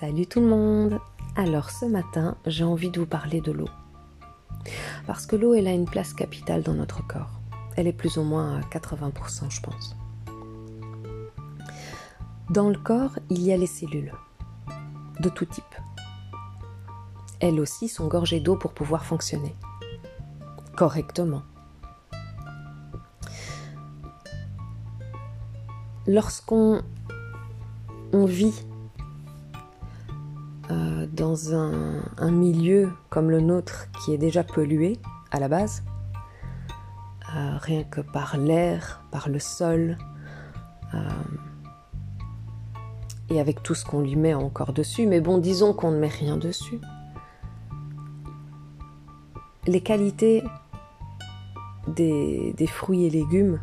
Salut tout le monde Alors ce matin, j'ai envie de vous parler de l'eau. Parce que l'eau, elle a une place capitale dans notre corps. Elle est plus ou moins à 80%, je pense. Dans le corps, il y a les cellules, de tout type. Elles aussi sont gorgées d'eau pour pouvoir fonctionner correctement. Lorsqu'on on vit dans un, milieu comme le nôtre qui est déjà pollué à la base, euh, rien que par l'air, par le sol, euh, et avec tout ce qu'on lui met encore dessus, mais bon, disons qu'on ne met rien dessus. Les qualités des, fruits et légumes,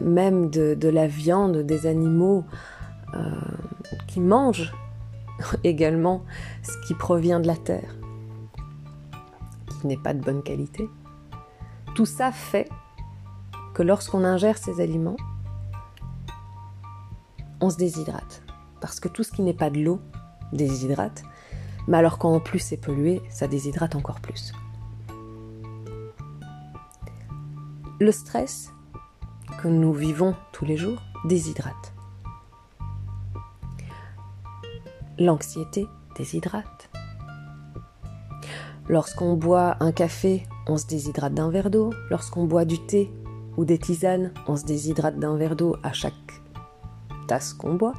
même de, la viande des animaux qui mangent également ce qui provient de la terre, qui n'est pas de bonne qualité. Tout ça fait que lorsqu'on ingère ces aliments, on se déshydrate. Parce que tout ce qui n'est pas de l'eau déshydrate, mais alors qu'en plus c'est pollué, ça déshydrate encore plus. Le stress que nous vivons tous les jours déshydrate. L'anxiété déshydrate. Lorsqu'on boit un café, on se déshydrate d'un verre d'eau. Lorsqu'on boit du thé ou des tisanes, on se déshydrate d'un verre d'eau à chaque tasse qu'on boit.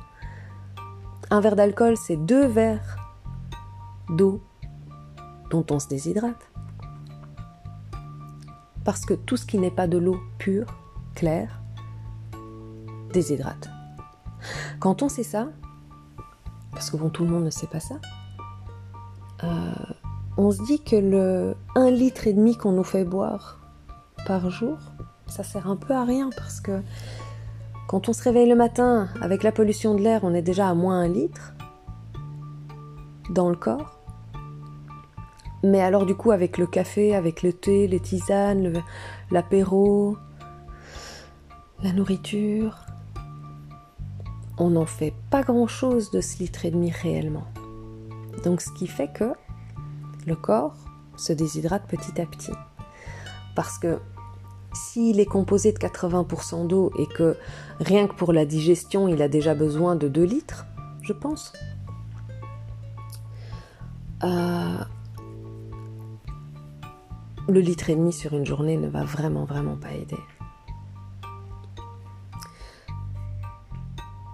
Un verre d'alcool, c'est deux verres d'eau dont on se déshydrate. Parce que tout ce qui n'est pas de l'eau pure, claire, déshydrate. Quand on sait ça, parce que bon, tout le monde ne sait pas ça, euh, on se dit que le 1 litre et demi qu'on nous fait boire par jour, ça sert un peu à rien parce que quand on se réveille le matin avec la pollution de l'air, on est déjà à moins 1 litre dans le corps. Mais alors du coup avec le café, avec le thé, les tisanes, l'apéro, la nourriture, on n'en fait pas grand-chose de ce litre et demi réellement. Donc ce qui fait que le corps se déshydrate petit à petit. Parce que s'il est composé de 80% d'eau et que rien que pour la digestion, il a déjà besoin de 2 litres, je pense, euh, le litre et demi sur une journée ne va vraiment, vraiment pas aider.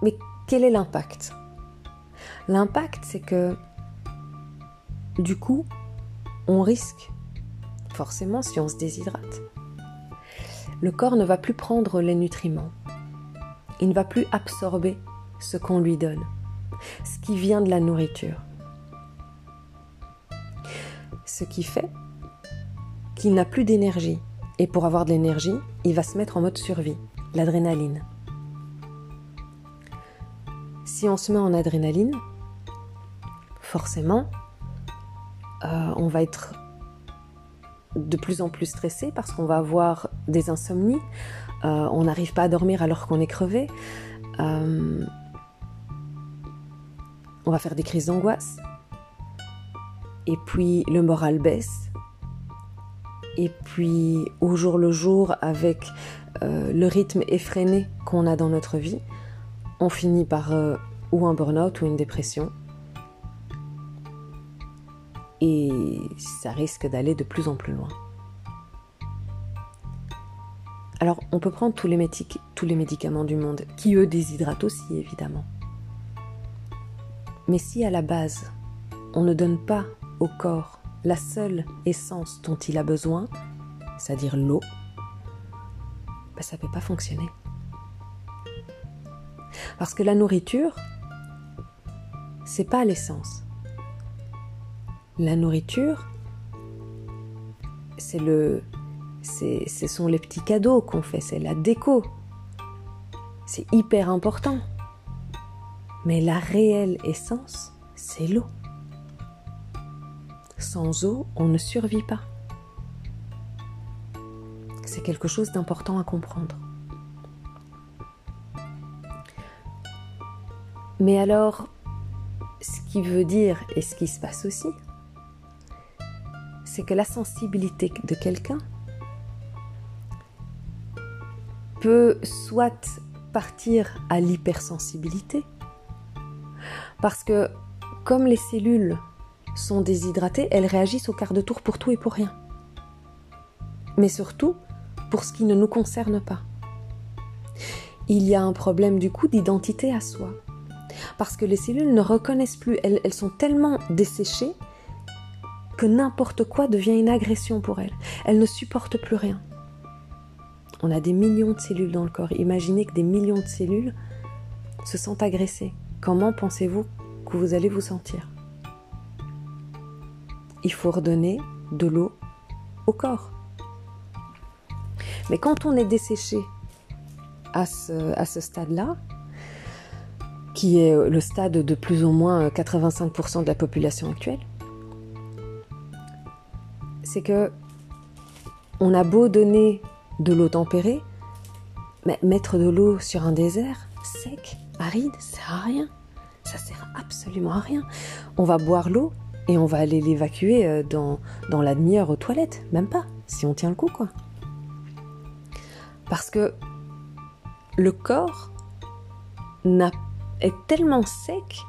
Mais quel est l'impact? L'impact, c'est que du coup, on risque, forcément si on se déshydrate, le corps ne va plus prendre les nutriments. Il ne va plus absorber ce qu'on lui donne, ce qui vient de la nourriture. Ce qui fait qu'il n'a plus d'énergie. Et pour avoir de l'énergie, il va se mettre en mode survie, l'adrénaline si on se met en adrénaline, forcément, euh, on va être de plus en plus stressé parce qu'on va avoir des insomnies, euh, on n'arrive pas à dormir alors qu'on est crevé, euh, on va faire des crises d'angoisse, et puis le moral baisse, et puis au jour le jour, avec le rythme effréné qu'on a dans notre vie, on finit par ou un burn-out ou une dépression. Et ça risque d'aller de plus en plus loin. Alors, on peut prendre tous les, tous les médicaments du monde, qui eux déshydratent aussi, évidemment. Mais si à la base, on ne donne pas au corps la seule essence dont il a besoin, c'est-à-dire l'eau, ben ça ne peut pas fonctionner. Parce que la nourriture, c'est pas l'essence. La nourriture, c'est le, ce sont les petits cadeaux qu'on fait, c'est la déco. C'est hyper important. Mais la réelle essence, c'est l'eau. Sans eau, on ne survit pas. C'est quelque chose d'important à comprendre. Mais alors, qui veut dire, et ce qui se passe aussi, c'est que la sensibilité de quelqu'un peut soit partir à l'hypersensibilité, parce que comme les cellules sont déshydratées, elles réagissent au quart de tour pour tout et pour rien. Mais surtout pour ce qui ne nous concerne pas. Il y a un problème du coup d'identité à soi. Parce que les cellules ne reconnaissent plus, elles, sont tellement desséchées que n'importe quoi devient une agression pour elles. Elles ne supportent plus rien. On a des millions de cellules dans le corps. Imaginez que des millions de cellules se sentent agressées. Comment pensez-vous que vous allez vous sentir? Il faut redonner de l'eau au corps. Mais quand on est desséché à ce stade-là, qui est le stade de plus ou moins 85% de la population actuelle, c'est que on a beau donner de l'eau tempérée, mais mettre de l'eau sur un désert sec, aride, ça sert à rien. Ça sert absolument à rien. On va boire l'eau et on va aller l'évacuer euh, dans, dans la demi-heure aux toilettes. Même pas, si on tient le coup, quoi. Parce que le corps est tellement sec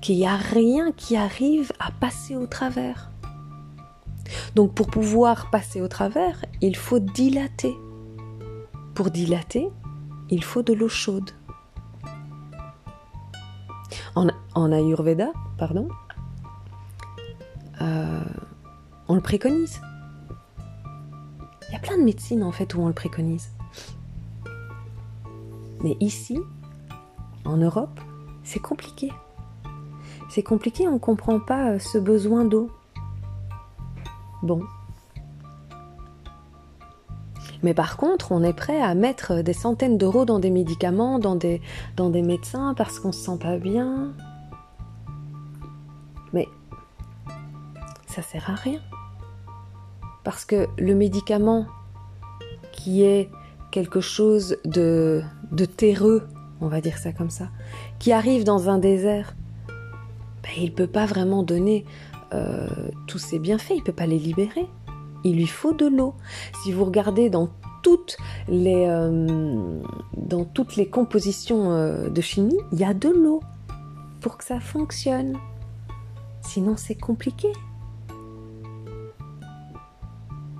qu'il n'y a rien qui arrive à passer au travers. Donc pour pouvoir passer au travers, il faut dilater. Pour dilater, il faut de l'eau chaude. En, Ayurveda, pardon, euh, on le préconise. Il y a plein de médecines en fait où on le préconise. Mais ici, en Europe, c'est compliqué. C'est compliqué, on ne comprend pas euh, ce besoin d'eau. Bon, mais par contre, on est prêt à mettre des centaines d'euros dans des médicaments, dans des, médecins parce qu'on se sent pas bien. Mais ça sert à rien. Parce que le médicament qui est quelque chose de, de terreux, on va dire ça comme ça, qui arrive dans un désert, ben, il ne peut pas vraiment donner euh, tous ses bienfaits, il ne peut pas les libérer il lui faut de l'eau. Si vous regardez dans toutes les, euh, compositions euh, de chimie, il y a de l'eau pour que ça fonctionne. Sinon, c'est compliqué.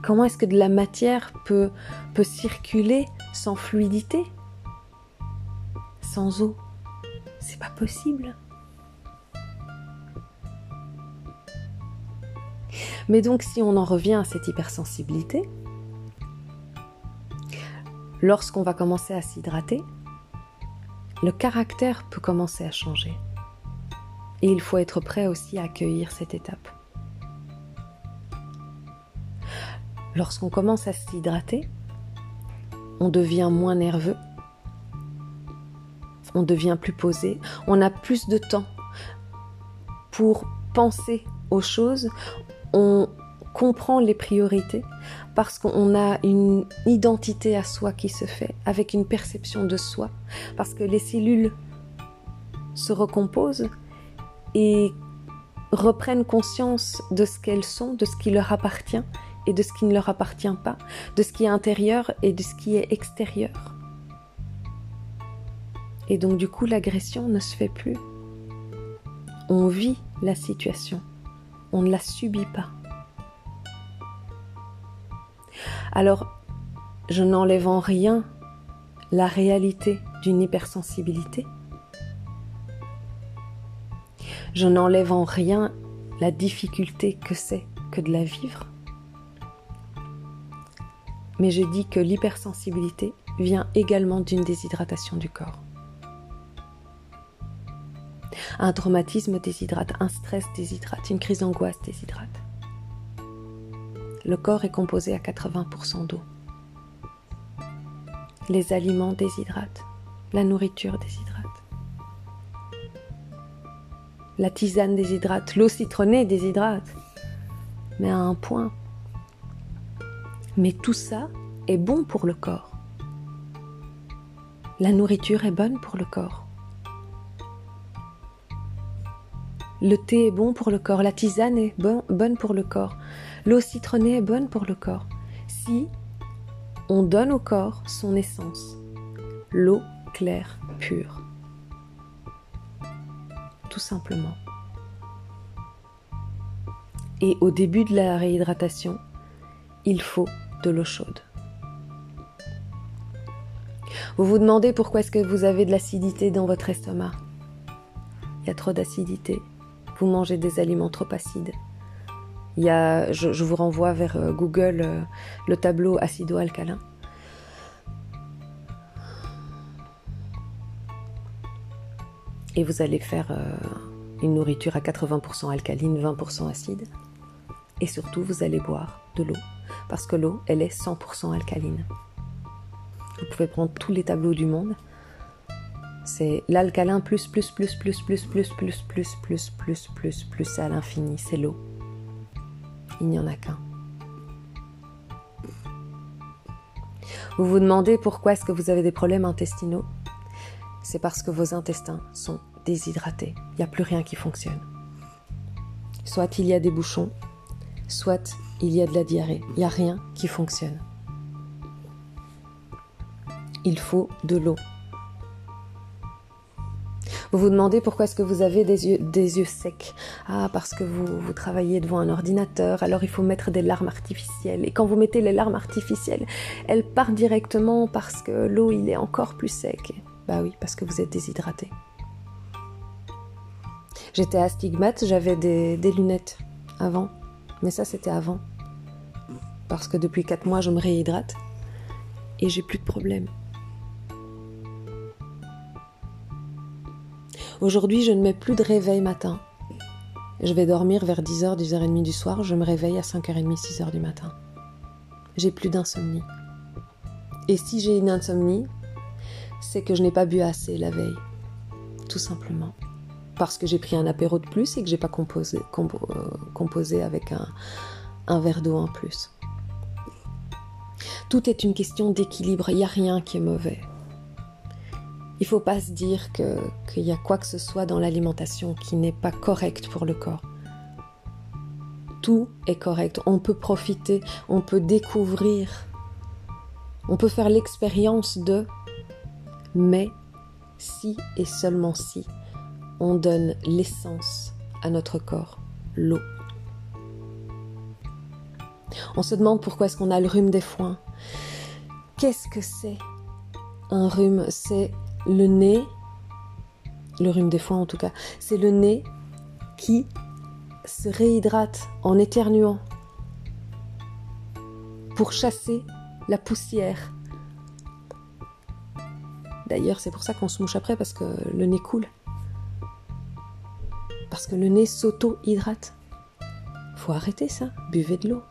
Comment est-ce que de la matière peut circuler sans fluidité? Sans eau C'est pas possible. Mais donc si on en revient à cette hypersensibilité, lorsqu'on va commencer à s'hydrater, le caractère peut commencer à changer. Et il faut être prêt aussi à accueillir cette étape. Lorsqu'on commence à s'hydrater, on devient moins nerveux, on devient plus posé, on a plus de temps pour penser aux choses, on comprend les priorités parce qu'on a une identité à soi qui se fait, avec une perception de soi, parce que les cellules se recomposent et reprennent conscience de ce qu'elles sont, de ce qui leur appartient et de ce qui ne leur appartient pas, de ce qui est intérieur et de ce qui est extérieur. Et donc du coup, l'agression ne se fait plus. On vit la situation on ne la subit pas. Alors, je n'enlève en rien la réalité d'une hypersensibilité. Je n'enlève en rien la difficulté que c'est que de la vivre. Mais je dis que l'hypersensibilité vient également d'une déshydratation du corps. Un traumatisme déshydrate, un stress déshydrate, une crise d'angoisse déshydrate. Le corps est composé à 80% d'eau. Les aliments déshydratent, la nourriture déshydrate. La tisane déshydrate, l'eau citronnée déshydrate, mais à un point. Mais tout ça est bon pour le corps. La nourriture est bonne pour le corps. Le thé est bon pour le corps, la tisane est bonne pour le corps, l'eau citronnée est bonne pour le corps. Si on donne au corps son essence, l'eau claire, pure. Tout simplement. Et au début de la réhydratation, il faut de l'eau chaude. Vous vous demandez pourquoi est-ce que vous avez de l'acidité dans votre estomac? Il y a trop d'acidité. Vous mangez des aliments trop acides. Il a, je, vous renvoie vers euh, Google euh, le tableau acido-alcalin. Et vous allez faire euh, une nourriture à 80% alcaline, 20% acide. Et surtout, vous allez boire de l'eau. Parce que l'eau, elle est 100% alcaline. Vous pouvez prendre tous les tableaux du monde. C'est l'alcalin plus, plus, plus, plus, plus, plus, plus, plus, plus, plus, plus, plus à l'infini. C'est l'eau. Il n'y en a qu'un. Vous vous demandez pourquoi est-ce que vous avez des problèmes intestinaux C'est parce que vos intestins sont déshydratés. Il n'y a plus rien qui fonctionne. Soit il y a des bouchons, soit il y a de la diarrhée. Il n'y a rien qui fonctionne il faut de l'eau. Vous vous demandez pourquoi est-ce que vous avez des yeux, des yeux secs. Ah, parce que vous, travaillez devant un ordinateur, alors il faut mettre des larmes artificielles. Et quand vous mettez les larmes artificielles, elles partent directement parce que l'eau, il est encore plus sec. Bah oui, parce que vous êtes déshydraté. J'étais astigmate, j'avais des, des lunettes avant. Mais ça, c'était avant. Parce que depuis 4 mois, je me réhydrate. Et j'ai plus de problème. Aujourd'hui, je ne mets plus de réveil matin. Je vais dormir vers 10h, 10h30 du soir, je me réveille à 5h30, 6h du matin. J'ai plus d'insomnie. Et si j'ai une insomnie, c'est que je n'ai pas bu assez la veille. Tout simplement. Parce que j'ai pris un apéro de plus et que j'ai pas composé, euh, composé avec un, un verre d'eau en plus. Tout est une question d'équilibre, il n'y a rien qui est mauvais. Il ne faut pas se dire qu'il y a quoi que ce soit dans l'alimentation qui n'est pas correct pour le corps. Tout est correct. On peut profiter, on peut découvrir, on peut faire l'expérience de, mais si et seulement si on donne l'essence à notre corps, l'eau. On se demande pourquoi est-ce qu'on a le rhume des foins. Qu'est-ce que c'est un rhume? C'est le nez, le rhume des foins en tout cas, c'est le nez qui se réhydrate en éternuant pour chasser la poussière. D'ailleurs, c'est pour ça qu'on se mouche après parce que le nez coule. Parce que le nez s'auto-hydrate. Faut arrêter ça, buvez de l'eau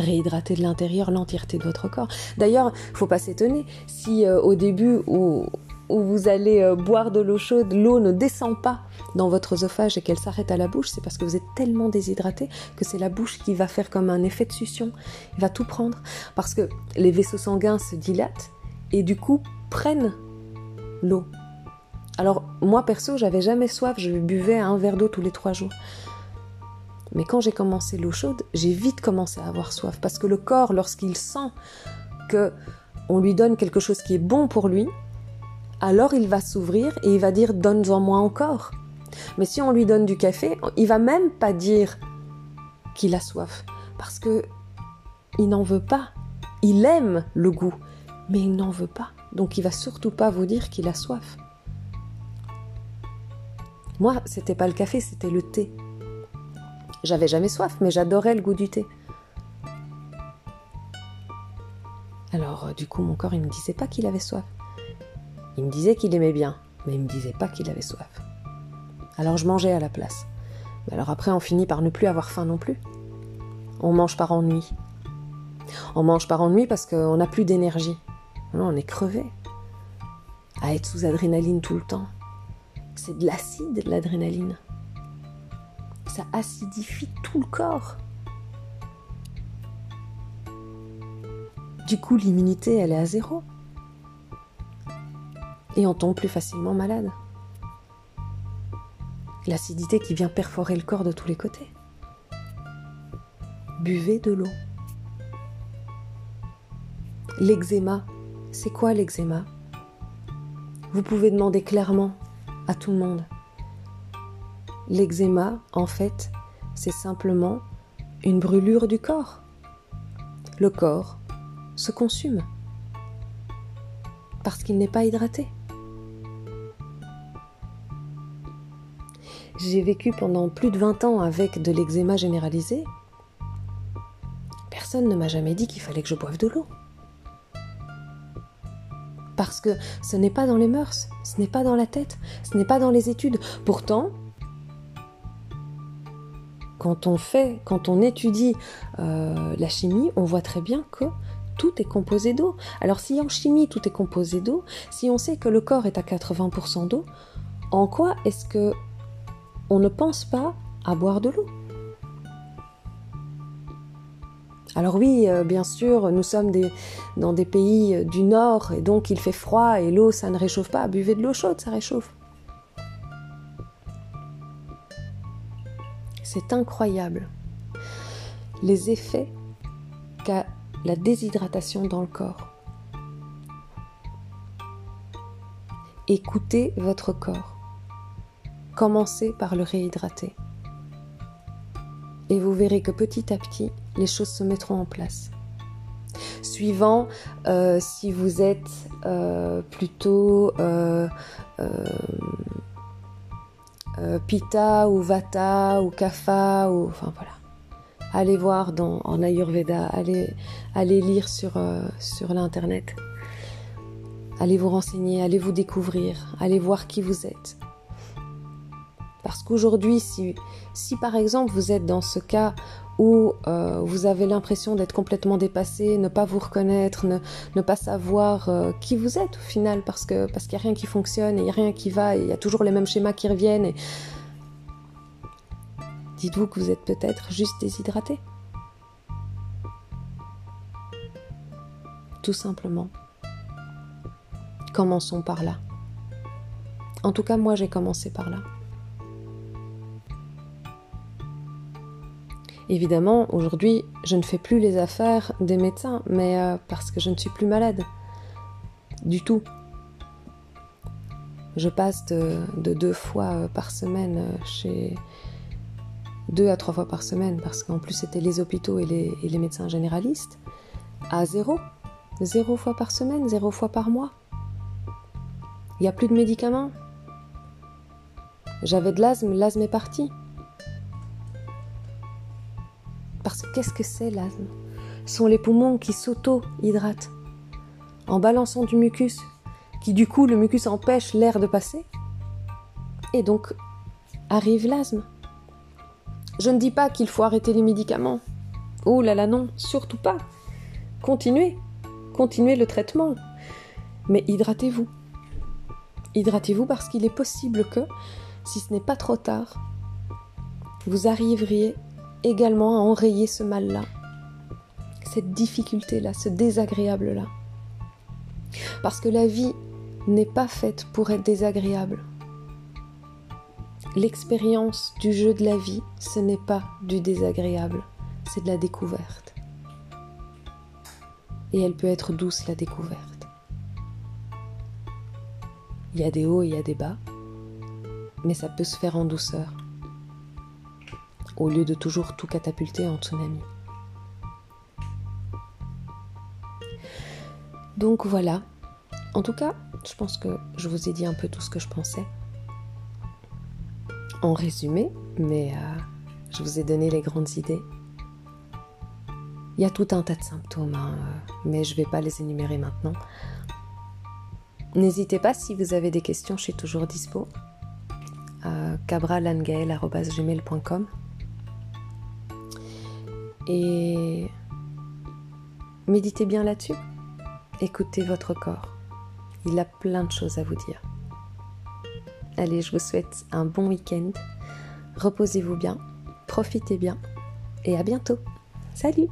réhydrater de l'intérieur l'entièreté de votre corps. D'ailleurs, faut pas s'étonner si euh, au début où, vous allez euh, boire de l'eau chaude, l'eau ne descend pas dans votre oesophage et qu'elle s'arrête à la bouche, c'est parce que vous êtes tellement déshydraté que c'est la bouche qui va faire comme un effet de succion. Il va tout prendre parce que les vaisseaux sanguins se dilatent et du coup prennent l'eau. Alors moi perso, j'avais jamais soif, je buvais un verre d'eau tous les trois jours. Mais quand j'ai commencé l'eau chaude, j'ai vite commencé à avoir soif parce que le corps, lorsqu'il sent que on lui donne quelque chose qui est bon pour lui, alors il va s'ouvrir et il va dire donne-en moi encore. Mais si on lui donne du café, il va même pas dire qu'il a soif parce que il n'en veut pas. Il aime le goût, mais il n'en veut pas. Donc il va surtout pas vous dire qu'il a soif. Moi, c'était pas le café, c'était le thé. J'avais jamais soif, mais j'adorais le goût du thé. Alors, euh, du coup, mon corps, il me disait pas qu'il avait soif. Il me disait qu'il aimait bien, mais il me disait pas qu'il avait soif. Alors, je mangeais à la place. Mais alors après, on finit par ne plus avoir faim non plus. On mange par ennui. On mange par ennui parce qu'on n'a plus d'énergie. On est crevé. À être sous adrénaline tout le temps. C'est de l'acide, l'adrénaline ça acidifie tout le corps. Du coup, l'immunité, elle est à zéro. Et on tombe plus facilement malade. L'acidité qui vient perforer le corps de tous les côtés. Buvez de l'eau. L'eczéma, c'est quoi l'eczéma? Vous pouvez demander clairement à tout le monde. L'eczéma, en fait, c'est simplement une brûlure du corps. Le corps se consume parce qu'il n'est pas hydraté. J'ai vécu pendant plus de 20 ans avec de l'eczéma généralisé. Personne ne m'a jamais dit qu'il fallait que je boive de l'eau. Parce que ce n'est pas dans les mœurs, ce n'est pas dans la tête, ce n'est pas dans les études. Pourtant, quand on fait, quand on étudie euh, la chimie, on voit très bien que tout est composé d'eau. Alors si en chimie tout est composé d'eau, si on sait que le corps est à 80% d'eau, en quoi est-ce que on ne pense pas à boire de l'eau? Alors oui, euh, bien sûr, nous sommes dans des pays du nord et donc il fait froid et l'eau ça ne réchauffe pas. Buvez de l'eau chaude, ça réchauffe. C'est incroyable les effets qu'a la déshydratation dans le corps. Écoutez votre corps. Commencez par le réhydrater. Et vous verrez que petit à petit, les choses se mettront en place. Suivant euh, si vous êtes euh, plutôt euh, euh, Pita ou Vata ou Kapha ou enfin voilà. Allez voir dans, en Ayurveda, allez, lire sur, euh, sur l'internet. Allez vous renseigner, allez vous découvrir, allez voir qui vous êtes. Parce qu'aujourd'hui, si par exemple vous êtes dans ce cas où euh, vous avez l'impression d'être complètement dépassé, ne pas vous reconnaître, ne, pas savoir euh, qui vous êtes au final, parce que parce qu'il n'y a rien qui fonctionne, et il n'y a rien qui va, il y a toujours les mêmes schémas qui reviennent. Et... Dites-vous que vous êtes peut-être juste déshydraté. Tout simplement. Commençons par là. En tout cas, moi j'ai commencé par là. Évidemment, aujourd'hui, je ne fais plus les affaires des médecins, mais euh, parce que je ne suis plus malade. Du tout. Je passe de, deux fois euh, par semaine euh, chez... Deux à trois fois par semaine, parce qu'en plus c'était les hôpitaux et les, et les médecins généralistes, à zéro. Zéro fois par semaine, zéro fois par mois. Il n'y a plus de médicaments. J'avais de l'asthme, l'asthme est parti. Parce que qu'est-ce que c'est l'asthme Ce sont les poumons qui s'auto-hydratent en balançant du mucus, qui du coup le mucus empêche l'air de passer. Et donc arrive l'asthme. Je ne dis pas qu'il faut arrêter les médicaments. Oh là là non, surtout pas. Continuez, continuez le traitement. Mais hydratez-vous. Hydratez-vous parce qu'il est possible que, si ce n'est pas trop tard, vous arriveriez également à enrayer ce mal-là, cette difficulté-là, ce désagréable-là. Parce que la vie n'est pas faite pour être désagréable. L'expérience du jeu de la vie, ce n'est pas du désagréable, c'est de la découverte. Et elle peut être douce, la découverte. Il y a des hauts et il y a des bas, mais ça peut se faire en douceur au lieu de toujours tout catapulter en tsunami. Donc voilà. En tout cas, je pense que je vous ai dit un peu tout ce que je pensais. En résumé, mais euh, je vous ai donné les grandes idées. Il y a tout un tas de symptômes, hein, euh, mais je ne vais pas les énumérer maintenant. N'hésitez pas si vous avez des questions, je suis toujours dispo. Euh, et méditez bien là-dessus. Écoutez votre corps. Il a plein de choses à vous dire. Allez, je vous souhaite un bon week-end. Reposez-vous bien, profitez bien et à bientôt. Salut